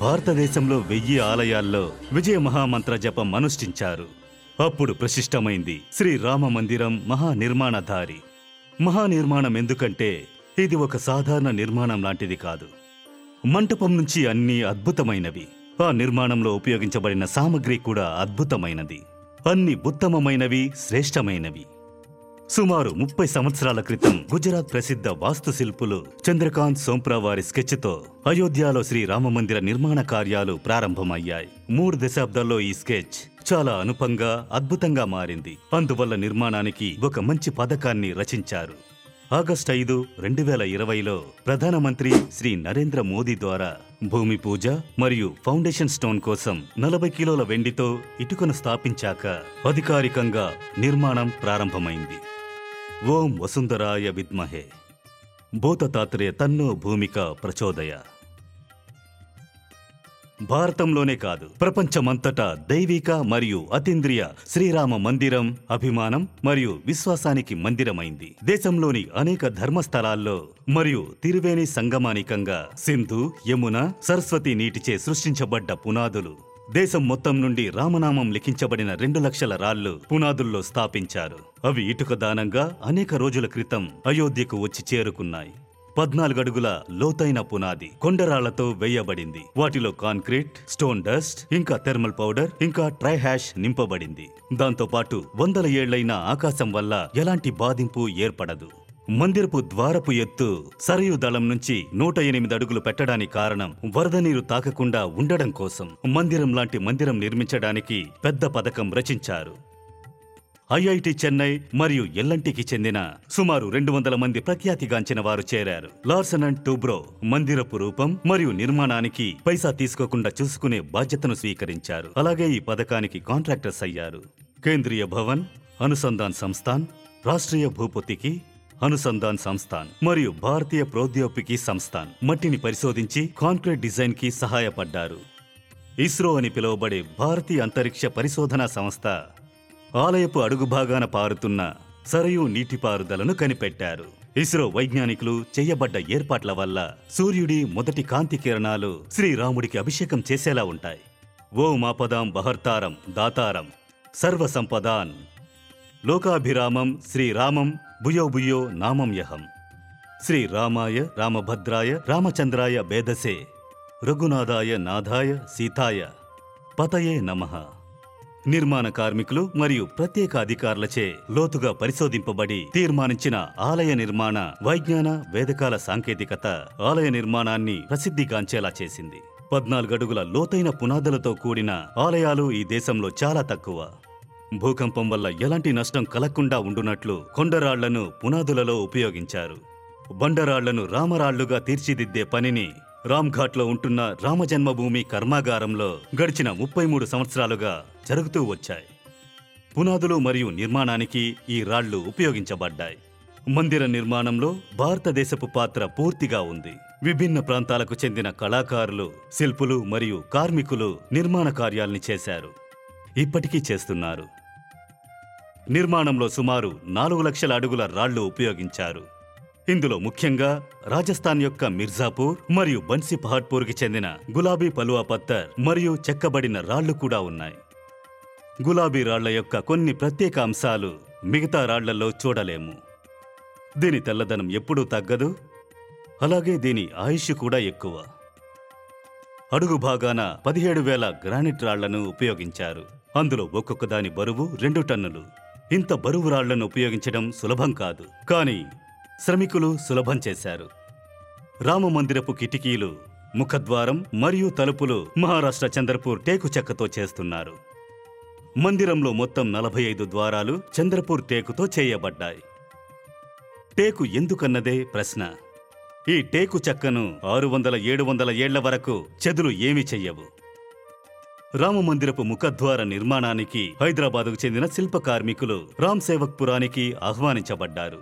భారతదేశంలో వెయ్యి ఆలయాల్లో విజయ మహామంత్ర జపం అనుష్ఠించారు. అప్పుడు ప్రశిష్టమైంది శ్రీ రామ మందిరం మహానిర్మాణధారి. మహానిర్మాణం ఎందుకంటే ఇది ఒక సాధారణ నిర్మాణం లాంటిది కాదు. మంటపం నుంచి అన్ని అద్భుతమైనవి. ఆ నిర్మాణంలో ఉపయోగించబడిన సామగ్రి కూడా అద్భుతమైనది. అన్ని ఉత్తమమైనవి శ్రేష్టమైనవి. సుమారు ముప్పై సంవత్సరాల క్రితం గుజరాత్ ప్రసిద్ధ వాస్తుశిల్పులు చంద్రకాంత్ సోంప్రా వారి స్కెచ్తో అయోధ్యలో శ్రీ రామమందిర నిర్మాణ కార్యాలు ప్రారంభమయ్యాయి. మూడు దశాబ్దాల్లో ఈ స్కెచ్ చాలా అనుపంగా అద్భుతంగా మారింది. అందువల్ల నిర్మాణానికి ఒక మంచి పథకాన్ని రచించారు. ఆగస్ట్ ఐదు రెండు వేల ఇరవైలో ప్రధానమంత్రి శ్రీ నరేంద్ర మోదీ ద్వారా భూమి పూజ మరియు ఫౌండేషన్ స్టోన్ కోసం నలభై కిలోల వెండితో ఇటుకను స్థాపించాక అధికారికంగా నిర్మాణం ప్రారంభమైంది. ఓం వసుంధరాయ విద్మహే. భూతతాత్రే తన్నో భూమిక ప్రచోదయ. భారతంలోనే కాదు ప్రపంచమంతటా దైవిక మరియు అతీంద్రియ శ్రీరామ మందిరం అభిమానం మరియు విశ్వాసానికి మందిరమైంది. దేశంలోని అనేక ధర్మస్థలాల్లో మరియు తిరువేణి సంగమానికంగా సింధు యమున సరస్వతి నీటిచే సృష్టించబడ్డ పునాదులు. దేశం మొత్తం నుండి రామనామం లిఖించబడిన రెండు లక్షల రాళ్ళు పునాదుల్లో స్థాపించారు. అవి ఇటుక దానంగా అనేక రోజుల క్రితం అయోధ్యకు వచ్చి చేరుకున్నాయి. పద్నాలుగు అడుగుల లోతైన పునాది కొండరాళ్ళతో వేయబడింది. వాటిలో కాంక్రీట్ స్టోన్ డస్ట్ ఇంకా థెర్మల్ పౌడర్ ఇంకా ట్రై హ్యాష్ నింపబడింది. దాంతోపాటు వందల ఏళ్ళైన ఆకాశం వల్ల ఎలాంటి బాధింపు ఏర్పడదు. మందిరపు ద్వారపు ఎత్తు సరయు దళం నుంచి నూట ఎనిమిది అడుగులు పెట్టడానికి కారణం వరద నీరు తాకకుండా ఉండడం కోసం మందిరం లాంటి మందిరం నిర్మించడానికి పెద్ద పథకం రచించారు. ఐఐటి చెన్నై మరియు ఎల్లంటికి చెందిన సుమారు రెండు వందల మంది ప్రఖ్యాతిగాంచిన వారు చేరారు. లార్సన్ అండ్ టూబ్రో మందిరపు రూపం మరియు నిర్మాణానికి పైసా తీసుకోకుండా చూసుకునే బాధ్యతను స్వీకరించారు. అలాగే ఈ పథకానికి కాంట్రాక్టర్స్ అయ్యారు. కేంద్రీయ భవన్ అనుసంధాన్ సంస్థాన్ రాష్ట్రీయ భూపతికి అనుసంధాన్ సంస్థాన్ మరియు భారతీయ ప్రౌద్యోగికి సంస్థాన్ మట్టిని పరిశోధించి కాంక్రీట్ డిజైన్కి సహాయపడ్డారు. ఇస్రో అని పిలువబడే భారతీయ అంతరిక్ష పరిశోధనా సంస్థ ఆలయపు అడుగు భాగాన పారుతున్న సరయు నీటిపారుదలను కనిపెట్టారు. ఇస్రో వైజ్ఞానికులు చేయబడ్డ ఏర్పాట్ల వల్ల సూర్యుడి మొదటి కాంతి కిరణాలు శ్రీరాముడికి అభిషేకం చేసేలా ఉంటాయి. ఓ మాపదాం బహర్తారం దాతారం సర్వ సంపదాన్ లోకాభిరామం శ్రీరామం భుయో భుయో నామం యహం. శ్రీరామాయ రామభద్రాయ రామచంద్రాయ భేదసే. రఘునాథాయ నాథాయ సీతాయ. పతయే నమః. నిర్మాణ కార్మికులు మరియు ప్రత్యేక అధికారులచే లోతుగా పరిశోధింపబడి తీర్మానించిన ఆలయ నిర్మాణ వైజ్ఞాన వేదకాల సాంకేతికత ఆలయ నిర్మాణాన్ని ప్రసిద్ధిగాంచేలా చేసింది. పద్నాలుగు అడుగుల లోతైన పునాదులతో కూడిన ఆలయాలు ఈ దేశంలో చాలా తక్కువ. భూకంపం వల్ల ఎలాంటి నష్టం కలగకుండా ఉండునట్లు కొండరాళ్ళను పునాదులలో ఉపయోగించారు. బండరాళ్ళను రామరాళ్ళుగా తీర్చిదిద్దే పనిని రామ్ఘాట్లో ఉంటున్న రామజన్మభూమి కర్మాగారంలో గడిచిన ముప్పై మూడు సంవత్సరాలుగా జరుగుతూ వచ్చాయి. పునాదులు మరియు నిర్మాణానికి ఈ రాళ్ళు ఉపయోగించబడ్డాయి. మందిర నిర్మాణంలో భారతదేశపు పాత్ర పూర్తిగా ఉంది. విభిన్న ప్రాంతాలకు చెందిన కళాకారులు శిల్పులు మరియు కార్మికులు నిర్మాణ కార్యాల్ని చేశారు. ఇప్పటికీ చేస్తున్నారు. నిర్మాణంలో సుమారు నాలుగు లక్షల అడుగుల రాళ్ళు ఉపయోగించారు. ఇందులో ముఖ్యంగా రాజస్థాన్ యొక్క మిర్జాపూర్ మరియు బన్సీ పహాడ్పూర్కి చెందిన గులాబీ పలువా పత్తర్ మరియు చెక్కబడిన రాళ్ళు కూడా ఉన్నాయి. గులాబీ రాళ్ళ యొక్క కొన్ని ప్రత్యేక అంశాలు మిగతా రాళ్ళలో చూడలేము. దీని తెల్లదనం ఎప్పుడూ తగ్గదు. అలాగే దీని ఆయుష్ కూడా ఎక్కువ. అడుగు భాగాన పదిహేడు వేల గ్రానైట్ రాళ్ళను ఉపయోగించారు. అందులో ఒక్కొక్క దాని బరువు రెండు టన్నులు. ఇంత బరువు రాళ్ళను ఉపయోగించడం సులభం కాదు. కానీ శ్రమికులు సులభం చేశారు. రామమందిరపు కిటికీలు ముఖద్వారం మరియు తలుపులు మహారాష్ట్ర చంద్రపూర్ టేకు చెక్కతో చేస్తున్నారు. మందిరంలో మొత్తం నలభై ఐదు ద్వారాలు చంద్రపూర్ టేకుతో చేయబడ్డాయి. టేకు ఎందుకన్నదే ప్రశ్న. ఈ టేకు చెక్కను ఆరు వందల ఏడు వందల ఏళ్ళ వరకు చెదులు ఏమీ చెయ్యవు. రామమందిరపు ముఖద్వార నిర్మాణానికి హైదరాబాదుకు చెందిన శిల్ప కార్మికులు రామ్ సేవక్ పురానికి ఆహ్వానించబడ్డారు.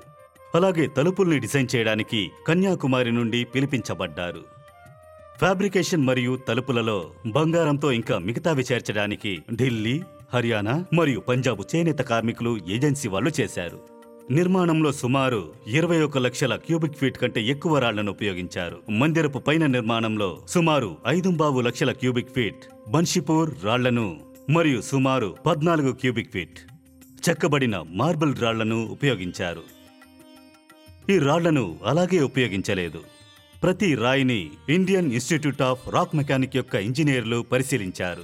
అలాగే తలుపుల్ని డిజైన్ చేయడానికి కన్యాకుమారి నుండి పిలిపించబడ్డారు. ఫ్యాబ్రికేషన్ మరియు తలుపులలో బంగారంతో ఇంకా మిగతావి చేర్చడానికి ఢిల్లీ హర్యానా మరియు పంజాబ్ చేనేత కార్మికులు ఏజెన్సీ వాళ్ళు చేశారు. నిర్మాణంలో సుమారు ఇరవై ఒక లక్షల క్యూబిక్ ఫీట్ కంటే ఎక్కువ రాళ్ళను ఉపయోగించారు. మందిరపు పైన నిర్మాణంలో సుమారు ఐదు బావు లక్షల క్యూబిక్ ఫీట్ బన్షిపూర్ రాళ్ళను మరియు సుమారు పద్నాలుగు క్యూబిక్ ఫీట్ చెక్కబడిన మార్బుల్ రాళ్ళను ఉపయోగించారు. ఈ రాళ్ళను అలాగే ఉపయోగించలేదు. ప్రతి రాయిని Indian Institute of Rock mechanic యొక్క ఇంజనీర్లు పరిశీలించారు.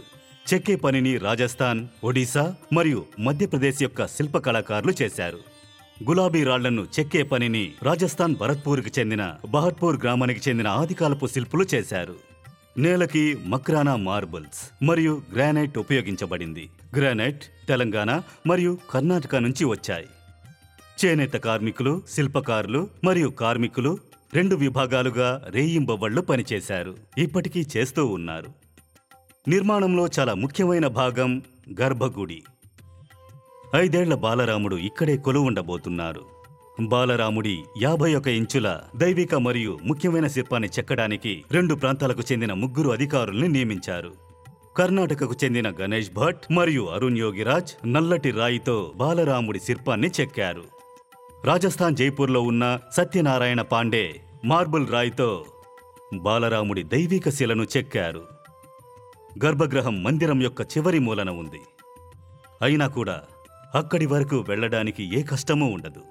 చెక్కే పనిని రాజస్థాన్ ఒడిశా మరియు మధ్యప్రదేశ్ యొక్క శిల్ప కళాకారులు చేశారు. గులాబీ రాళ్ళను చెక్కే పనిని రాజస్థాన్ భరత్పూర్కి చెందిన బహత్పూర్ గ్రామానికి చెందిన ఆదికాలపు శిల్పులు చేశారు. నేలకి మక్రానా మార్బుల్స్ మరియు గ్రానైట్ ఉపయోగించబడింది. గ్రానైట్ తెలంగాణ మరియు కర్ణాటక నుంచి వచ్చాయి. చేనేత కార్మికులు శిల్పకారులు మరియు కార్మికులు రెండు విభాగాలుగా రేయింబవళ్ళు పనిచేశారు. ఇప్పటికీ చేస్తూ ఉన్నారు. నిర్మాణంలో చాలా ముఖ్యమైన భాగం గర్భగుడి. ఐదేళ్ళ బాలరాముడు ఇక్కడే కొలువుండబోతున్నారు. బాలరాముడి యాభై ఒక ఇంచుల దైవిక మరియు ముఖ్యమైన శిల్పాన్ని చెక్కడానికి రెండు ప్రాంతాలకు చెందిన ముగ్గురు అధికారుల్ని నియమించారు. కర్ణాటకకు చెందిన గణేష్ భట్ మరియు అరుణ్ యోగిరాజ్ నల్లటి రాయితో బాలరాముడి శిల్పాన్ని చెక్కారు. రాజస్థాన్ జైపూర్లో ఉన్న సత్యనారాయణ పాండే మార్బుల్ రాయితో బాలరాముడి దైవిక శిలను చెక్కారు. గర్భగృహం మందిరం యొక్క చివరి మూలన ఉంది. అయినా కూడా అక్కడి వరకు వెళ్ళడానికి ఏ కష్టమూ ఉండదు.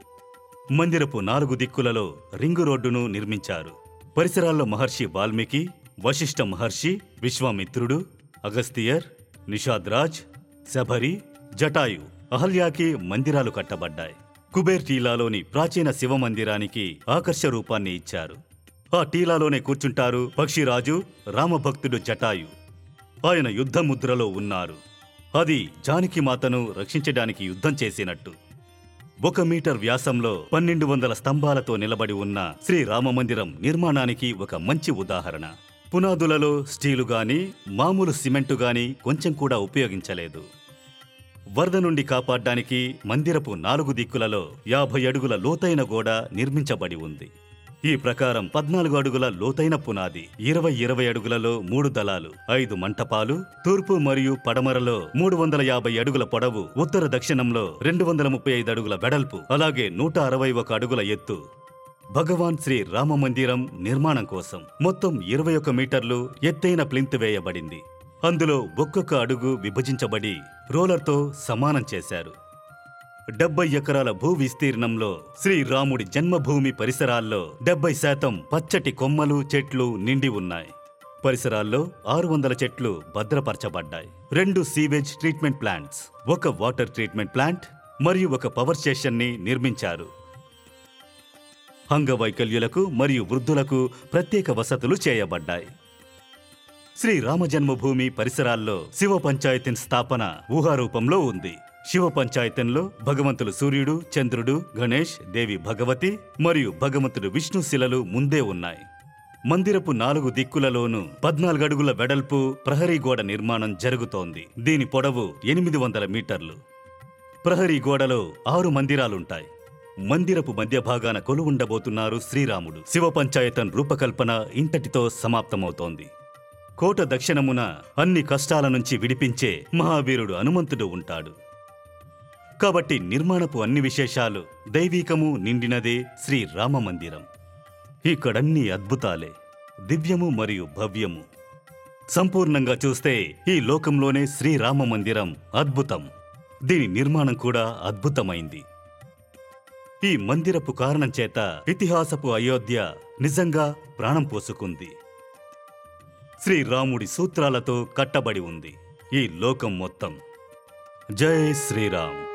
మందిరపు నాలుగు దిక్కులలో రింగు రోడ్డును నిర్మించారు. పరిసరాల్లో మహర్షి వాల్మీకి వశిష్ఠ మహర్షి విశ్వామిత్రుడు అగస్తియర్ నిషాద్రాజ్ శబరి జటాయు అహల్యాకి మందిరాలు కట్టబడ్డాయి. కుబేర్ టీలాలోని ప్రాచీన శివ మందిరానికి ఆకర్ష రూపాన్ని ఇచ్చారు. ఆ టీలాలోనే కూర్చుంటారు పక్షిరాజు రామభక్తుడు జటాయు. ఆయన యుద్ధముద్రలో ఉన్నారు. అది జానకి మాతను రక్షించడానికి యుద్ధం చేసినట్టు. ఒక మీటర్ వ్యాసంలో పన్నెండు వందల స్తంభాలతో నిలబడి ఉన్న శ్రీ రామమందిరం నిర్మాణానికి ఒక మంచి ఉదాహరణ. పునాదులలో స్టీలు గాని మామూలు సిమెంటు గాని కొంచెం కూడా ఉపయోగించలేదు. వరద నుండి కాపాడ్డానికి మందిరపు నాలుగు దిక్కులలో యాభై అడుగుల లోతైన గోడ నిర్మించబడి ఉంది. ఈ ప్రకారం పద్నాలుగు అడుగుల లోతైన పునాది ఇరవై ఇరవై అడుగులలో మూడు దళాలు ఐదు మంటపాలు తూర్పు మరియు పడమరలో మూడు వందల యాభై అడుగుల పొడవు ఉత్తర దక్షిణంలో రెండు వందల ముప్పై ఐదు అడుగుల వెడల్పు అలాగే నూట అరవై ఒక అడుగుల ఎత్తు. భగవాన్ శ్రీ రామ మందిరం నిర్మాణం కోసం మొత్తం ఇరవై ఒక మీటర్లు ఎత్తైన ప్లింత్ వేయబడింది. అందులో ఒక్కొక్క అడుగు విభజించబడి రోలర్తో సమానం చేశారు. డెబ్బై ఎకరాల భూ విస్తీర్ణంలో శ్రీరాముడి జన్మభూమి పరిసరాల్లో డెబ్బై శాతం పచ్చటి కొమ్మలు చెట్లు నిండి ఉన్నాయి. పరిసరాల్లో ఆరు వందల చెట్లు భద్రపరచబడ్డాయి. రెండు సీవేజ్ ట్రీట్మెంట్ ప్లాంట్స్ ఒక వాటర్ ట్రీట్మెంట్ ప్లాంట్ మరియు ఒక పవర్ స్టేషన్ని నిర్మించారు. అంగవైకల్యులకు మరియు వృద్ధులకు ప్రత్యేక వసతులు చేయబడ్డాయి. శ్రీ రామ జన్మభూమి పరిసరాల్లో శివ పంచాయతీన్ స్థాపన ఊహారూపంలో ఉంది. శివ పంచాయతంలో భగవంతుడు సూర్యుడు చంద్రుడు గణేష్ దేవి భగవతి మరియు భగవంతుడు విష్ణు శిలలు ముందే ఉన్నాయి. మందిరపు నాలుగు దిక్కులలోనూ పద్నాలుగు అడుగుల వెడల్పు ప్రహరీ గోడ నిర్మాణం జరుగుతోంది. దీని పొడవు ఎనిమిది వందల మీటర్లు. ప్రహరీ గోడలో ఆరు మందిరాలుంటాయి. మందిరపు మధ్య భాగాన కొలువుండబోతున్నారు శ్రీరాముడు. శివ పంచాయతన్ రూపకల్పన ఇంతటితో సమాప్తమవుతోంది. కోట దక్షిణమున అన్ని కష్టాల నుంచి విడిపించే మహావీరుడు హనుమంతుడు ఉంటాడు. కాబట్టి నిర్మాణపు అన్ని విశేషాలు దైవీకము నిండినదే శ్రీ రామ మందిరం. ఇక్కడన్ని అద్భుతాలే దివ్యము మరియు భవ్యము. సంపూర్ణంగా చూస్తే ఈ లోకంలోనే శ్రీరామ మందిరం అద్భుతం. దీని నిర్మాణం కూడా అద్భుతమైంది. ఈ మందిరపు కారణం చేత ఇతిహాసపు అయోధ్య నిజంగా ప్రాణం పోసుకుంది. శ్రీరాముడి సూత్రాలతో కట్టబడి ఉంది ఈ లోకం మొత్తం. జై శ్రీరామ్.